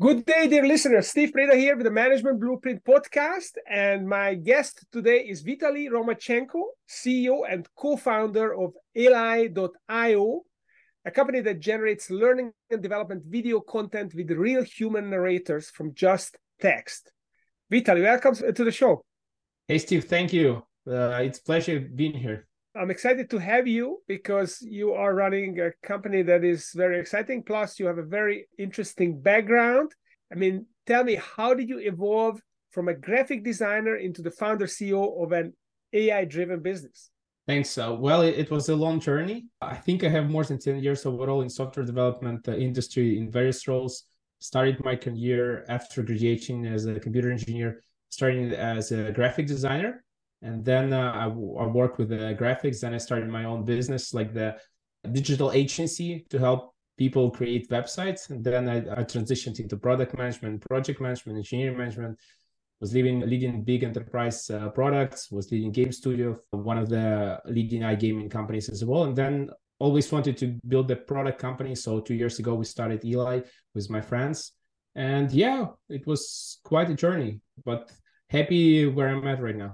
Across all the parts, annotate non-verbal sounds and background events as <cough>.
Good day, dear listeners. Steve Preda here with the Management Blueprint podcast. And my guest today is Vitalii Romachenko, CEO and co founder of Elai.io, a company that generates learning and development video content with real human narrators from just text. Vitalii, welcome to the show. Hey, Steve, thank you. Uh, it's pleasure being here. I'm excited to have you because you are running a company that is very exciting. Plus, you have a very interesting background. I mean, tell me, how did you evolve from a graphic designer into the founder CEO of an AI driven business? Thanks. Uh, well, it, it, was a long journey. I think I have more than 10 years overall in software development uh, industry in various roles. Started my career after graduating as a computer engineer, starting as a graphic designer and then uh, worked with the graphics then i started my own business like the digital agency to help people create websites and then i, I transitioned into product management project management engineering management was leading leading big enterprise uh, products was leading game studio one of the leading iGaming companies as well and then always wanted to build a product company so two years ago we started Elai with my friends and yeah it was quite a journey but happy where i'm at right now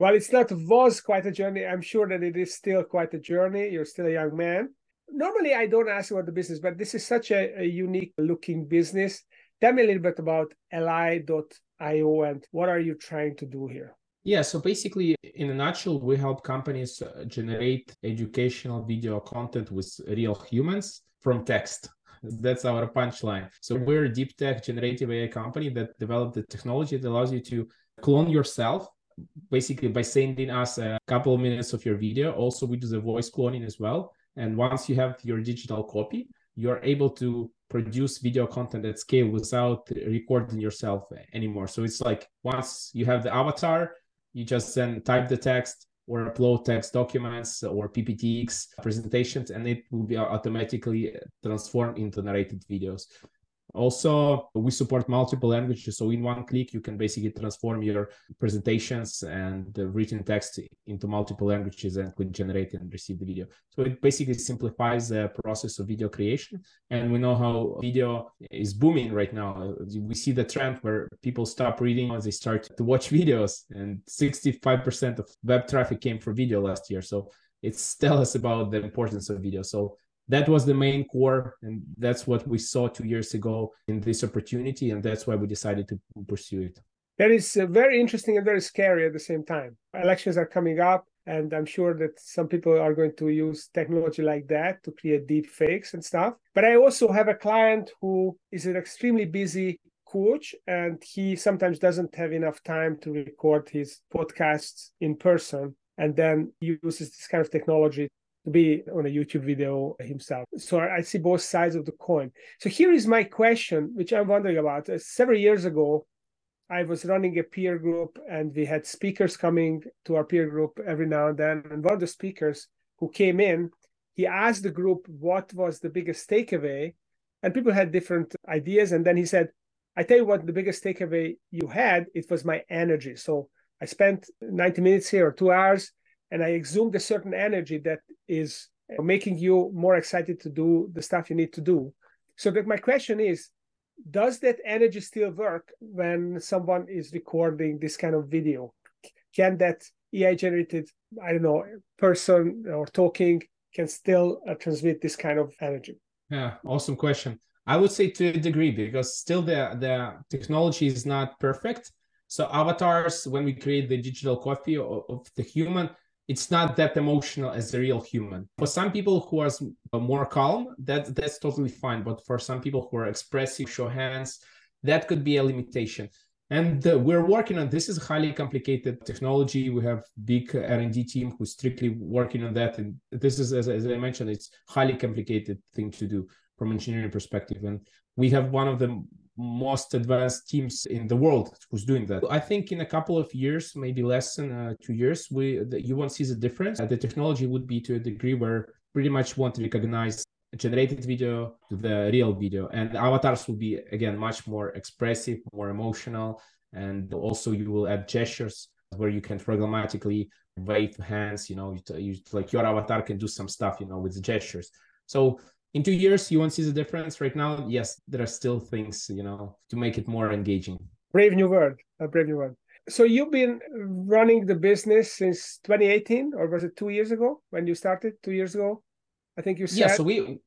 well, it's not was quite a journey. I'm sure that it is still quite a journey. You're still a young man. Normally, I don't ask about the business, but this is such a, a unique looking business. Tell me a little bit about Elai.io and what are you trying to do here? Yeah, so basically, in a nutshell, we help companies uh, generate educational video content with real humans from text. That's our punchline. So we're a deep tech generative AI company that developed the technology that allows you to clone yourself basically by sending us a couple of minutes of your video. Also, we do the voice cloning as well. And once you have your digital copy, you're able to produce video content at scale without recording yourself anymore. So it's like once you have the avatar, you just then type the text or upload text documents or PPTX presentations, and it will be automatically transformed into narrated videos. Also, we support multiple languages. So in one click, you can basically transform your presentations and written text into multiple languages and click generate and receive the video. So it basically simplifies the process of video creation. And we know how video is booming right now. We see the trend where people stop reading and they start to watch <laughs> videos. And 65% of web traffic came from video last year. So it's tell us about the importance of video. So that was the main core and that's what we saw two years ago in this opportunity and that's why we decided to pursue it. That is uh, very interesting and very scary at the same time. Elections are coming up and i'm sure that some people are going to use technology like that to create deep fakes and stuff. But i also have a client who is an extremely busy coach and he sometimes doesn't have enough time to record his podcasts in person and then uses this kind of technology to be on a YouTube video himself. So I see both sides of the coin. So here is my question, which I'm wondering about. Uh, several years ago, I was running a peer group and we had speakers coming to our peer group every now and then. And one of the speakers who came in, he asked the group what was the biggest takeaway. And people had different ideas. And then he said, I tell you what, the biggest takeaway you had, it was my energy. So I spent 90 minutes here or two hours and I exhumed a certain energy that is making you more excited to do the stuff you need to do. So that my question is, does that energy still work when someone is recording this kind of video? Can that AI generated, I don't know, person or talking can still uh, transmit this kind of energy? Yeah, awesome question. I would say to a degree because still the the technology is not perfect. So avatars, when we create the digital copy of, of the human, it's not that emotional as a real human. For some people who are more calm, that that's totally fine. But for some people who are expressive, show hands, that could be a limitation. And uh, we're working on this is highly complicated technology. We have big R&D team who's strictly working on that. And this is, as, as I mentioned, it's highly complicated thing to do from engineering perspective. And we have one of the most advanced teams in the world who's doing that. I think in a couple of years, maybe less than uh, two years, we the, you won't see the difference. Uh, the technology would be to a degree where pretty much won't recognize generated video to the real video, and avatars will be again much more expressive, more emotional, and also you will add gestures where you can programmatically wave hands. You know, you, you like your avatar can do some stuff, you know, with gestures. So in two years you won't see the difference. Right now yes there are still things you know to make it more engaging. Brave new world a brave new world. So you've been running the business since 2018 or was it two years ago when you started two years ago? I think you said yeah so we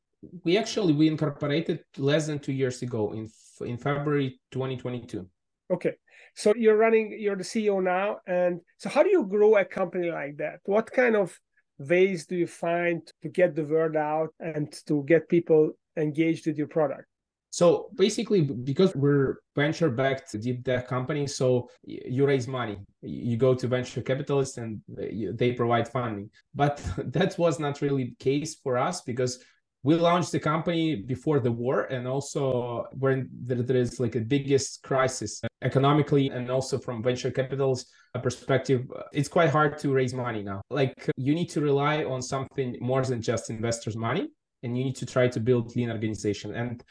we actually we incorporated less than two years ago in in february 2022 okay so you're running you're the ceo now and so how do you grow a company like that? What kind of ways do you find to get the word out and to get people engaged with your product so basically, because we're venture backed deep tech company, so you raise money, you go to venture capitalists and uh, they provide funding. But <laughs> that was not really the case for us because we launched the company before the war and also when there is like a biggest crisis economically and also from venture capital's perspective it's quite hard to raise money now like you need to rely on something more than just investors money and you need to try to build lean organization and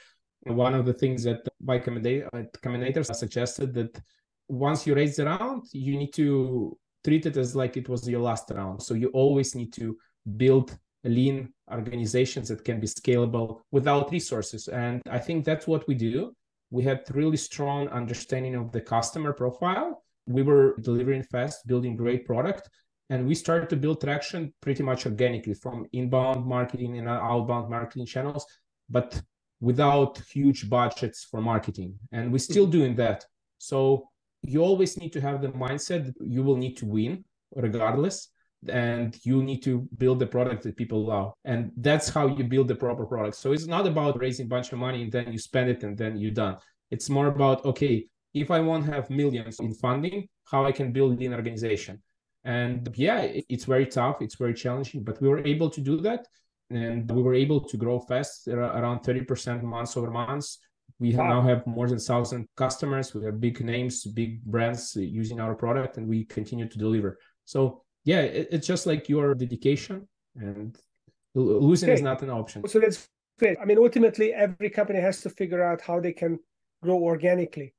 one of the things that Y Combinator uh, suggested that once you raise the round, you need to treat it as like it was your last round. So you always need to build lean organizations that can be scalable without resources. And I think that's what we do. We had really strong understanding of the customer profile. We were delivering fast, building great product, and we started to build traction pretty much organically from inbound marketing and outbound marketing channels. But without huge budgets for marketing and we're still doing that so you always need to have the mindset that you will need to win regardless and you need to build the product that people love. And that's how you build the proper product. So it's not about raising a bunch of money and then you spend it and then you're done. It's more about okay if i want to have millions in funding how i can build an organization? And yeah it's very tough it's very challenging but we were able to do that. And we were able to grow fast around 30% months over months. We wow. now have more than 1000 customers. We have big names big brands using our product and we continue to deliver. So yeah it, it's just like your dedication and losing okay. is not an option so that's great i mean ultimately every company has to figure out how they can grow organically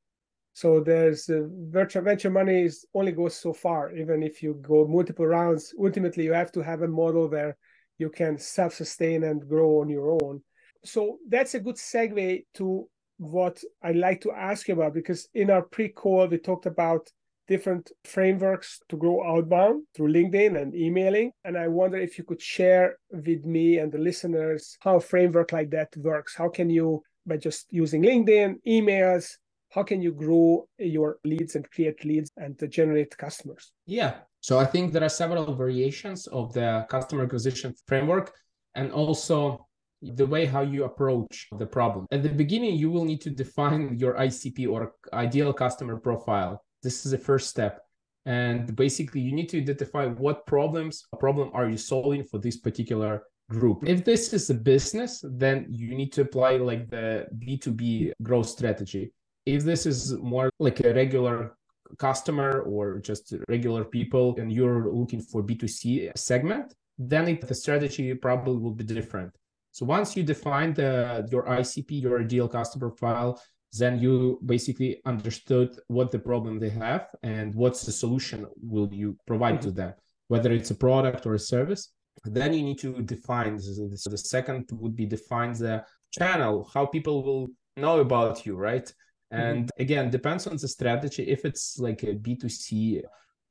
so there's uh, venture venture money is only goes so far even if you go multiple rounds ultimately you have to have a model where you can self sustain and grow on your own. So that's a good segue to what I'd like to ask you about because in our pre call, we talked about different frameworks to grow outbound through LinkedIn and emailing. And I wonder if you could share with me and the listeners how a framework like that works. How can you, by just using LinkedIn, emails, how can you grow your leads and create leads and generate customers? Yeah. So I think there are several variations of the customer acquisition framework and also the way how you approach the problem. At the beginning, you will need to define your ICP or ideal customer profile. This is the first step. And basically, you need to identify what problems a problem are you solving for this particular group. If this is a business, then you need to apply like the B2B growth strategy. If this is more like a regular customer or just regular people and you're looking for b2c segment then it, the strategy probably will be different so once you define the your icp your ideal customer profile then you basically understood what the problem they have and what's the solution will you provide mm-hmm. to them whether it's a product or a service then you need to define the second would be define the channel how people will know about you right Mm-hmm. And mm-hmm. again, depends on the strategy. If it's like a B2C,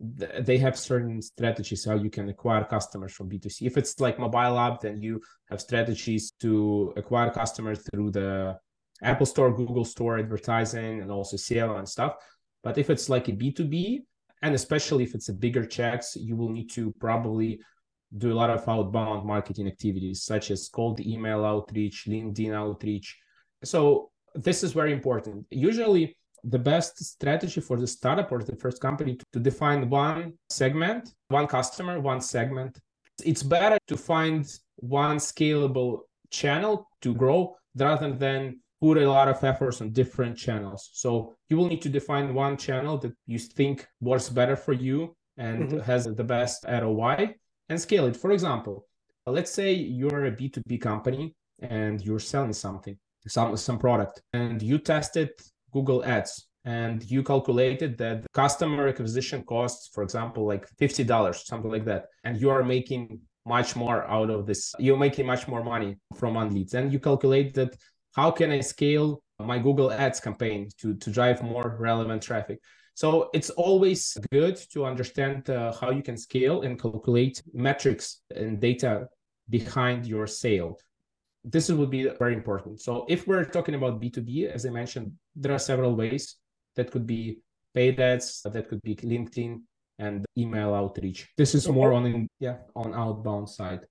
they have certain strategies how you can acquire customers from B2C. If it's like mobile app, then you have strategies to acquire customers through the Apple Store, Google Store advertising, and also SEO and stuff. But if it's like a B2B, and especially if it's a bigger checks, you will need to probably do a lot of outbound marketing activities, such as cold email outreach, LinkedIn outreach. So this is very important. Usually, the best strategy for the startup or the first company to define one segment, one customer, one segment. It's better to find one scalable channel to grow rather than put a lot of efforts on different channels. So you will need to define one channel that you think works better for you and mm-hmm. has the best ROI and scale it. For example, let's say you're a B2B company and you're selling something some some product and you tested google ads and you calculated that the customer acquisition costs for example like $50 something like that and you are making much more out of this. You're making much more money from on leads. And you calculate that how can I scale my Google Ads campaign to, to drive more relevant traffic? So it's always good to understand uh, how you can scale and calculate metrics and data behind your sale. This would be very important. So if we're talking about B2B, as I mentioned, there are several ways that could be paid ads, that could be LinkedIn and email outreach. This is more on yeah on outbound side.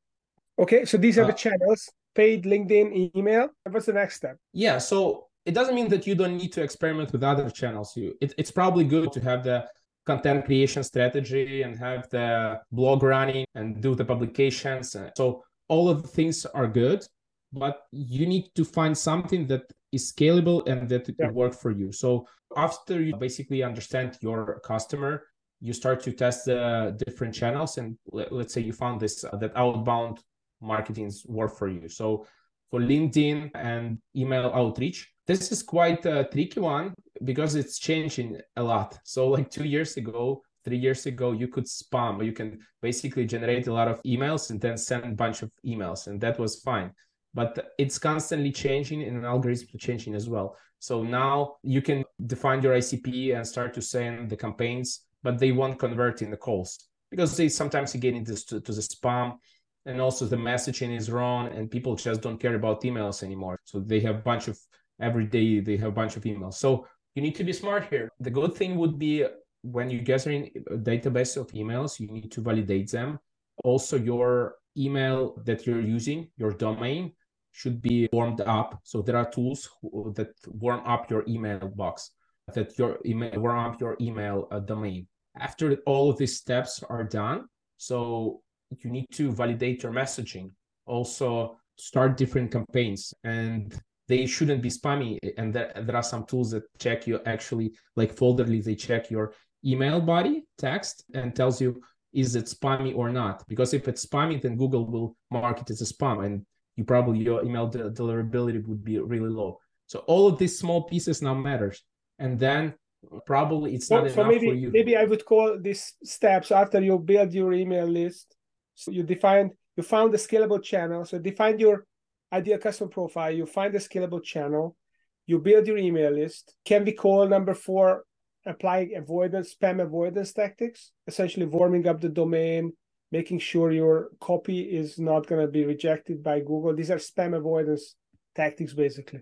Okay, so these are uh, the channels: paid, LinkedIn, email. What's the next step? Yeah, so it doesn't mean that you don't need to experiment with other channels. You, it, it's probably good to have the content creation strategy and have the blog running and do the publications. So all of the things are good, but you need to find something that is scalable and that yeah. will work for you. So after you basically understand your customer, you start to test the different channels and let, us say you found this uh, that outbound marketing's work for you. So for LinkedIn and email outreach, this is quite a tricky one because it's changing a lot. So like 2 years ago, three years ago you could spam you can basically generate a lot of emails and then send a bunch of emails and that was fine but it's constantly changing and algorithms are changing as well. So now you can define your ICP and start to send the campaigns, but they won't convert in the calls because they sometimes get into to, to the spam and also the messaging is wrong and people just don't care about emails anymore. So they have a bunch of every day they have a bunch of emails. So you need to be smart here. The good thing would be when you gathering a database of emails, you need to validate them. Also, your email that you're using, your domain, should be warmed up. So there are tools that warm up your email box, that your email warm up your email uh, domain. After all of these steps are done, so you need to validate your messaging. Also, start different campaigns, and they shouldn't be spammy. And there, there are some tools that check you actually, like Folderly, they check your email body text and tells you is it spammy or not. Because if it's spammy, then Google will mark it as a spam, and you probably your email de- deliverability would be really low. So all of these small pieces now matters, and then probably it's not so, enough maybe, for you. Maybe I would call these steps after you build your email list. So you define you found the scalable channel. So define your ideal customer profile. You find the scalable channel. You build your email list. Can we call number four applying avoidance spam avoidance tactics? Essentially warming up the domain, making sure your copy is not going to be rejected by Google. These are spam avoidance tactics, basically.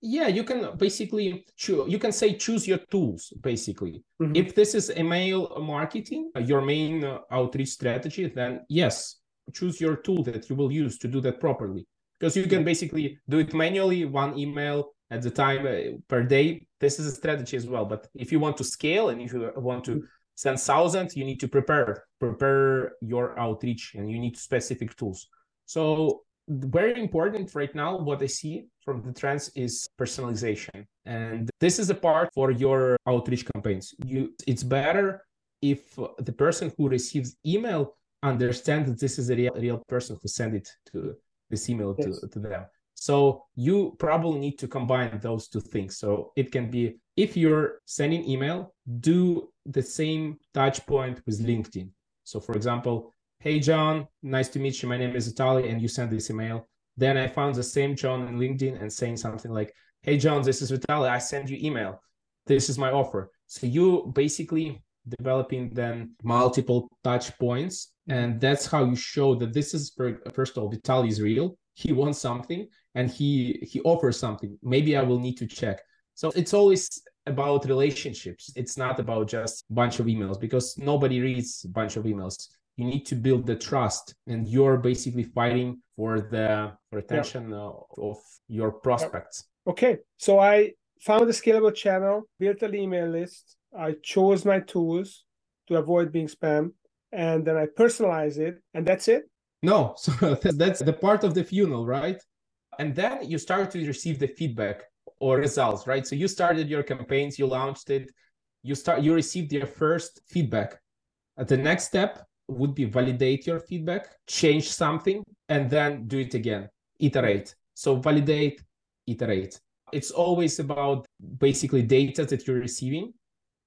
Yeah, you can basically choose. You can say choose your tools. Basically, mm-hmm. if this is email marketing, uh, your main uh, outreach strategy, then yes, choose your tool that you will use to do that properly. Because you can basically do it manually, one email at the time uh, per day. This is a strategy as well. But if you want to scale and if you want to mm-hmm send thousands, you need to prepare prepare your outreach and you need specific tools. So very important right now what i see from the trends is personalization and this is a part for your outreach campaigns you it's better if the person who receives email understands that this is a real, real person who sent it to this email yes. to, to them so you probably need to combine those two things. So it can be if you're sending email, do the same touch point with LinkedIn. So for example, hey John, nice to meet you. My name is Vitalii, and you sent this email. Then I found the same John in LinkedIn and saying something like, Hey John, this is Vitalii. I send you email. This is my offer. So you basically developing then multiple touch points. And that's how you show that this is first of all, Vitalii is real. He wants something and he he offers something maybe i will need to check so it's always about relationships it's not about just bunch of emails because nobody reads a bunch of emails you need to build the trust and you're basically fighting for the retention yeah. of your prospects. Okay so i found a scalable channel built an email list. I chose my tools to avoid being spam and then i personalize it and that's it. No <laughs> so that's the part of the funnel right? And then you start to receive the feedback or results right? So you started your campaigns you launched it you start you received your first feedback. At the next step would be validate your feedback change something and then do it again iterate so validate iterate it's always about basically data that you're receiving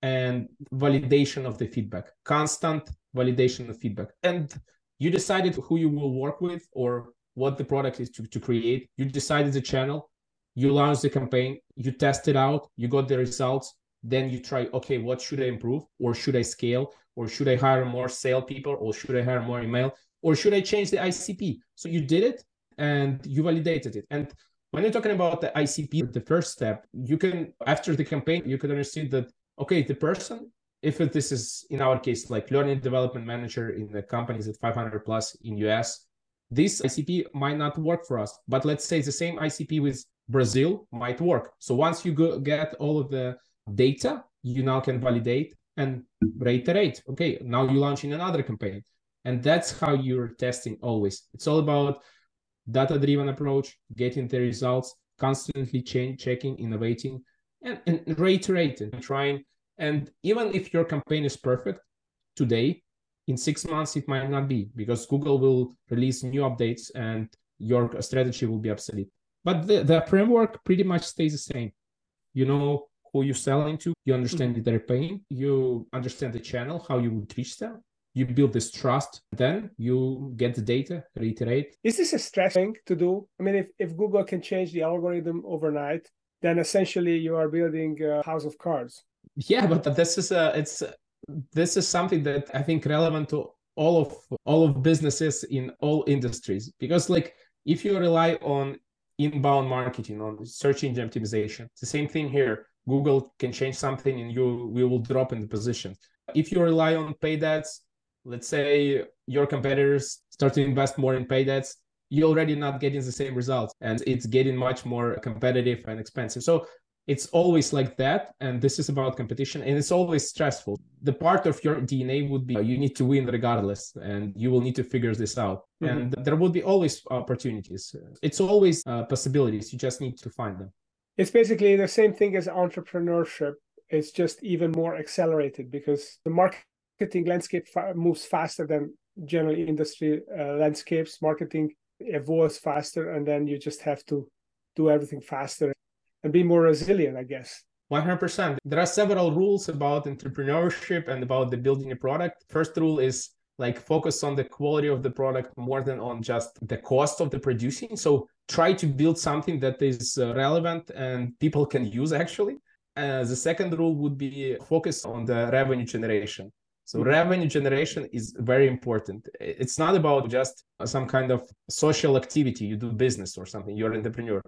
and validation of the feedback constant validation of feedback and You decided who you will work with or what the product is to, to create. You decided the channel, you launched the campaign, you test it out, you got the results. Then you try, okay, what should I improve? Or should I scale? Or should I hire more sale people? Or should I hire more email? Or should I change the ICP? So you did it and you validated it. And when you're talking about the ICP, the first step, you can, after the campaign, you can understand that, okay, the person, if this is in our case, like learning development manager in the companies at 500 plus in US, this ICP might not work for us. But let's say the same ICP with Brazil might work. So once you go get all of the data, you now can validate and reiterate. Okay, now you launch in another campaign. And that's how you're testing always. It's all about data driven approach, getting the results, constantly change, checking, innovating, and, and reiterating, trying. And even if your campaign is perfect today, in six months it might not be because Google will release new updates and your strategy will be obsolete. But the, the framework pretty much stays the same. You know who you're selling to, you understand mm-hmm. their pain, you understand the channel, how you would reach them, you build this trust then you get the data reiterate. Is this a stress thing to do? I mean if, if google can change the algorithm overnight then essentially you are building a house of cards. Yeah but this is a it's this is something that i think relevant to all of all of businesses in all industries. Because like if you rely on inbound marketing on search engine optimization it's the same thing here google can change something and you we will drop in the position. If you rely on paid ads let's say your competitors start to invest more in paid ads you're already not getting the same results and it's getting much more competitive and expensive. So it's always like that and this is about competition and it's always stressful. The part of your dna would be you need to win regardless and you will need to figure this out. Mm-hmm. and there will be always opportunities. It's always uh, possibilities. You just need to find them it's basically the same thing as entrepreneurship it's just even more accelerated because the marketing landscape moves faster than general industry uh, landscapes. Marketing evolves faster, and then you just have to do everything faster and be more resilient, I guess. 100%. There are several rules about entrepreneurship and about the building a product. First rule is like focus on the quality of the product more than on just the cost of the producing. So try to build something that is uh, relevant and people can use actually. Uh, the second rule would be focus on the revenue generation. So mm-hmm. revenue generation is very important. It's not about just some kind of social activity. You do business or something. You're an entrepreneur.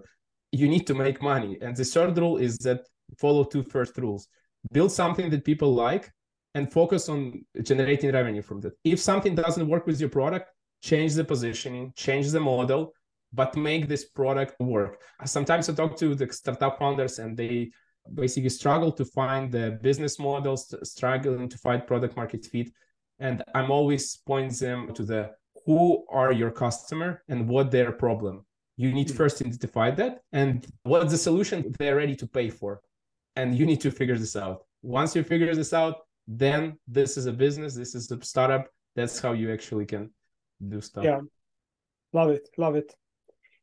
You need to make money. And the third rule is that follow two first rules. Build something that people like and focus on generating revenue from that. If something doesn't work with your product, change the positioning, change the model, but make this product work. Sometimes I talk to the startup founders and they basically struggle to find the business models, struggling to find product market fit. And I'm always pointing them to the who are your customer and what their problem. You need hmm. first identify that and what's the solution they're ready to pay for. And you need to figure this out. Once you figure this out, then this is a business, this is a startup. That's how you actually can do stuff. Yeah. Love it. Love it.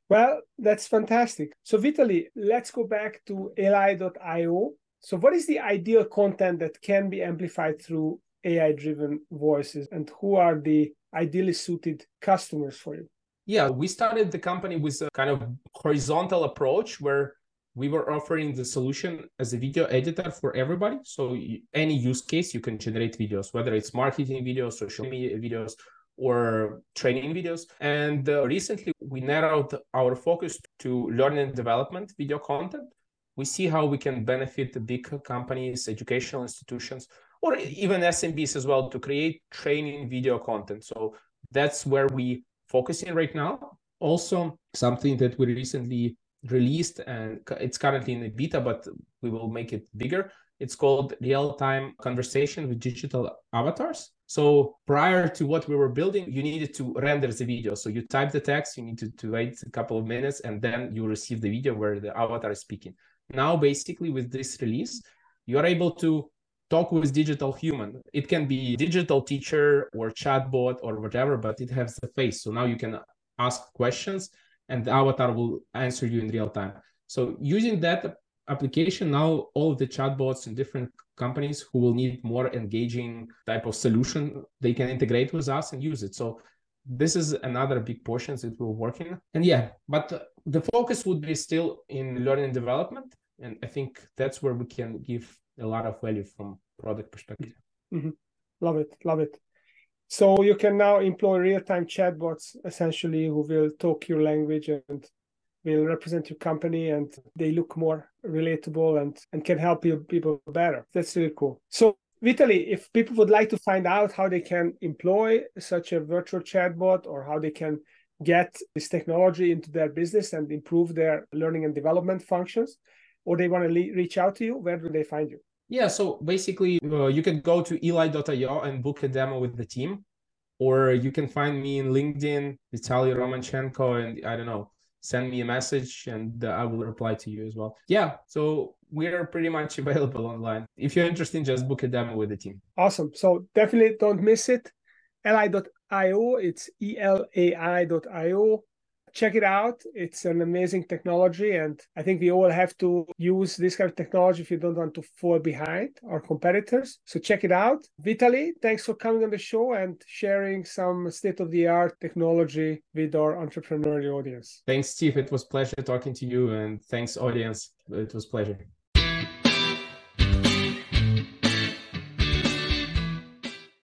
Well, that's fantastic. So, Vitalii, let's go back to Elai.io. So, what is the ideal content that can be amplified through AI driven voices, and who are the ideally suited customers for you? Yeah, we started the company with a kind of horizontal approach where we were offering the solution as a video editor for everybody. So, any use case, you can generate videos, whether it's marketing videos, social media videos, or training videos. And uh, recently, we narrowed our focus to learning and development video content. We see how we can benefit the big companies, educational institutions, or even SMBs as well to create training video content. So that's where we focusing right now. Also, something that we recently released and it's currently in the beta, but we will make it bigger. It's called real time conversation with digital avatars. So prior to what we were building, you needed to render the video. So you type the text, you need to, to wait a couple of minutes, and then you receive the video where the avatar is speaking. Now, basically, with this release, you are able to talk with digital human. It can be digital teacher or chatbot or whatever, but it has the face. So now you can ask questions and the avatar will answer you in real time. So using that application now all the chatbots in different companies who will need more engaging type of solution they can integrate with us and use it. So this is another big portion that we're working and yeah but the focus would be still in learning and development. And i think that's where we can give a lot of value from product perspective. Mm-hmm. love it. Love it so you can now employ real-time chatbots essentially who will talk your language and will represent your company and they look more relatable and, and can help you people better. That's really cool. So Vitalii, if people would like to find out how they can employ such a virtual chatbot or how they can get this technology into their business and improve their learning and development functions, or they want to le- reach out to you, where do they find you? Yeah, so basically, uh, you can go to Elai.io and book a demo with the team, or you can find me in LinkedIn, Vitalii Romanchenko, and I don't know, send me a message and uh, I will reply to you as well. Yeah, so we're pretty much <laughs> available online. If you're interested, just book a demo with the team. Awesome. So definitely don't miss it. Elai.io, it's E-L-A-I.io check it out. It's an amazing technology. And I think we all have to use this kind of technology if you don't want to fall behind our competitors. So check it out. Vitalii, thanks for coming on the show and sharing some state of the art technology with our entrepreneurial audience. Thanks, Steve. It was pleasure talking to you. And thanks, audience. It was pleasure.